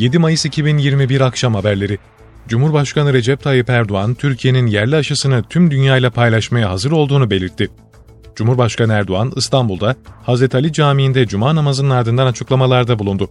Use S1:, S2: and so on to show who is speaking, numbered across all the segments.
S1: 7 Mayıs 2021 akşam haberleri. Cumhurbaşkanı Recep Tayyip Erdoğan, Türkiye'nin yerli aşısını tüm dünyayla paylaşmaya hazır olduğunu belirtti. Cumhurbaşkanı Erdoğan, İstanbul'da Hazreti Ali Camii'nde cuma namazının ardından açıklamalarda bulundu.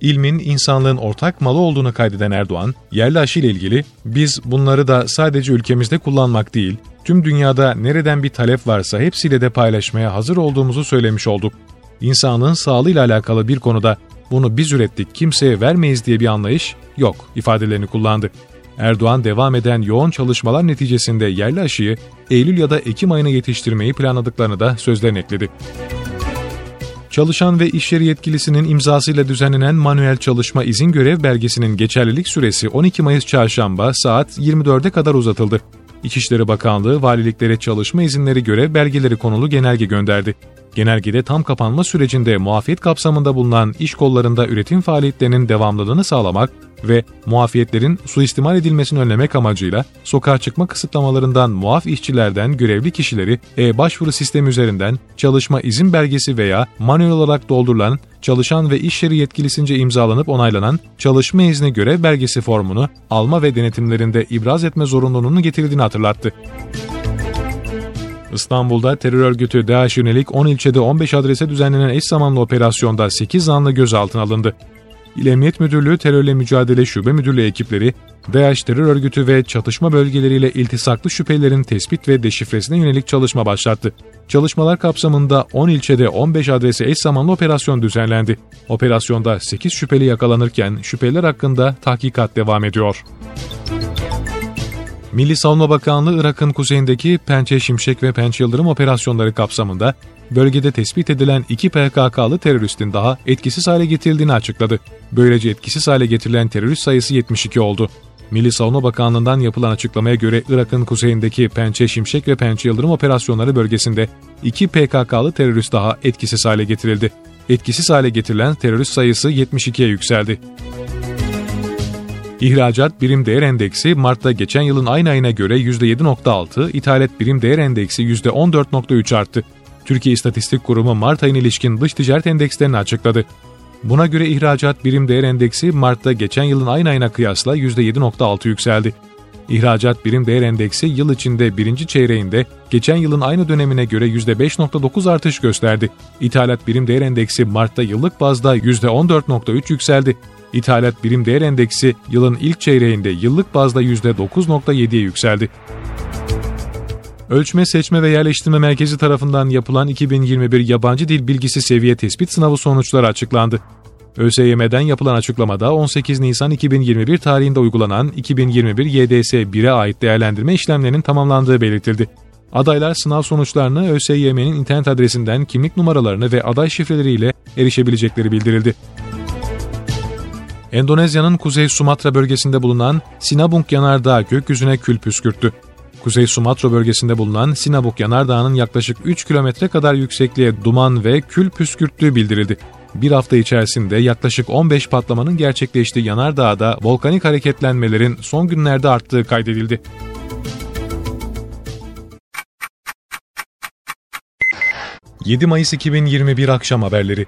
S1: İlmin insanlığın ortak malı olduğunu kaydeden Erdoğan, yerli aşı ile ilgili biz bunları da sadece ülkemizde kullanmak değil, tüm dünyada nereden bir talep varsa hepsiyle de paylaşmaya hazır olduğumuzu söylemiş olduk. İnsanlığın sağlığıyla alakalı bir konuda bunu biz ürettik kimseye vermeyiz diye bir anlayış yok ifadelerini kullandı. Erdoğan devam eden yoğun çalışmalar neticesinde yerli aşıyı Eylül ya da Ekim ayına yetiştirmeyi planladıklarını da sözlerine ekledi. Çalışan ve iş yeri yetkilisinin imzasıyla düzenlenen manuel çalışma izin görev belgesinin geçerlilik süresi 12 Mayıs çarşamba saat 24'e kadar uzatıldı. İçişleri Bakanlığı valiliklere çalışma izinleri görev belgeleri konulu genelge gönderdi. Genelgede tam kapanma sürecinde muafiyet kapsamında bulunan iş kollarında üretim faaliyetlerinin devamlılığını sağlamak ve muafiyetlerin suistimal edilmesini önlemek amacıyla sokağa çıkma kısıtlamalarından muaf işçilerden görevli kişileri e-başvuru sistemi üzerinden çalışma izin belgesi veya manuel olarak doldurulan çalışan ve iş yeri yetkilisince imzalanıp onaylanan çalışma izni görev belgesi formunu alma ve denetimlerinde ibraz etme zorunluluğunun getirildiğini hatırlattı. İstanbul'da terör örgütü DAEŞ yönelik 10 ilçede 15 adrese düzenlenen eş zamanlı operasyonda 8 zanlı gözaltına alındı. İl Emniyet Müdürlüğü Terörle Mücadele Şube Müdürlüğü ekipleri, DAEŞ terör örgütü ve çatışma bölgeleriyle iltisaklı şüphelerin tespit ve deşifresine yönelik çalışma başlattı. Çalışmalar kapsamında 10 ilçede 15 adrese eş zamanlı operasyon düzenlendi. Operasyonda 8 şüpheli yakalanırken şüpheliler hakkında tahkikat devam ediyor. Milli Savunma Bakanlığı Irak'ın kuzeyindeki Pençe Şimşek ve Pençe Yıldırım operasyonları kapsamında bölgede tespit edilen iki PKK'lı teröristin daha etkisiz hale getirildiğini açıkladı. Böylece etkisiz hale getirilen terörist sayısı 72 oldu. Milli Savunma Bakanlığı'ndan yapılan açıklamaya göre Irak'ın kuzeyindeki Pençe Şimşek ve Pençe Yıldırım operasyonları bölgesinde iki PKK'lı terörist daha etkisiz hale getirildi. Etkisiz hale getirilen terörist sayısı 72'ye yükseldi. İhracat birim değer endeksi Mart'ta geçen yılın aynı ayına göre %7.6, ithalat birim değer endeksi %14.3 arttı. Türkiye İstatistik Kurumu Mart ayına ilişkin dış ticaret endekslerini açıkladı. Buna göre ihracat birim değer endeksi Mart'ta geçen yılın aynı ayına kıyasla %7.6 yükseldi. İhracat birim değer endeksi yıl içinde birinci çeyreğinde geçen yılın aynı dönemine göre %5.9 artış gösterdi. İthalat birim değer endeksi Mart'ta yıllık bazda %14.3 yükseldi. İthalat birim değer endeksi yılın ilk çeyreğinde yıllık bazda %9.7'ye yükseldi. Ölçme, Seçme ve Yerleştirme Merkezi tarafından yapılan 2021 Yabancı Dil Bilgisi Seviye Tespit Sınavı sonuçları açıklandı. ÖSYM'den yapılan açıklamada 18 Nisan 2021 tarihinde uygulanan 2021 YDS 1'e ait değerlendirme işlemlerinin tamamlandığı belirtildi. Adaylar sınav sonuçlarını ÖSYM'nin internet adresinden kimlik numaralarını ve aday şifreleriyle erişebilecekleri bildirildi. Endonezya'nın Kuzey Sumatra bölgesinde bulunan Sinabung Yanardağ gökyüzüne kül püskürttü. Kuzey Sumatra bölgesinde bulunan Sinabung Yanardağı'nın yaklaşık 3 kilometre kadar yüksekliğe duman ve kül püskürttüğü bildirildi. Bir hafta içerisinde yaklaşık 15 patlamanın gerçekleştiği Yanardağ'da volkanik hareketlenmelerin son günlerde arttığı kaydedildi. ...7 Mayıs 2021 akşam haberleri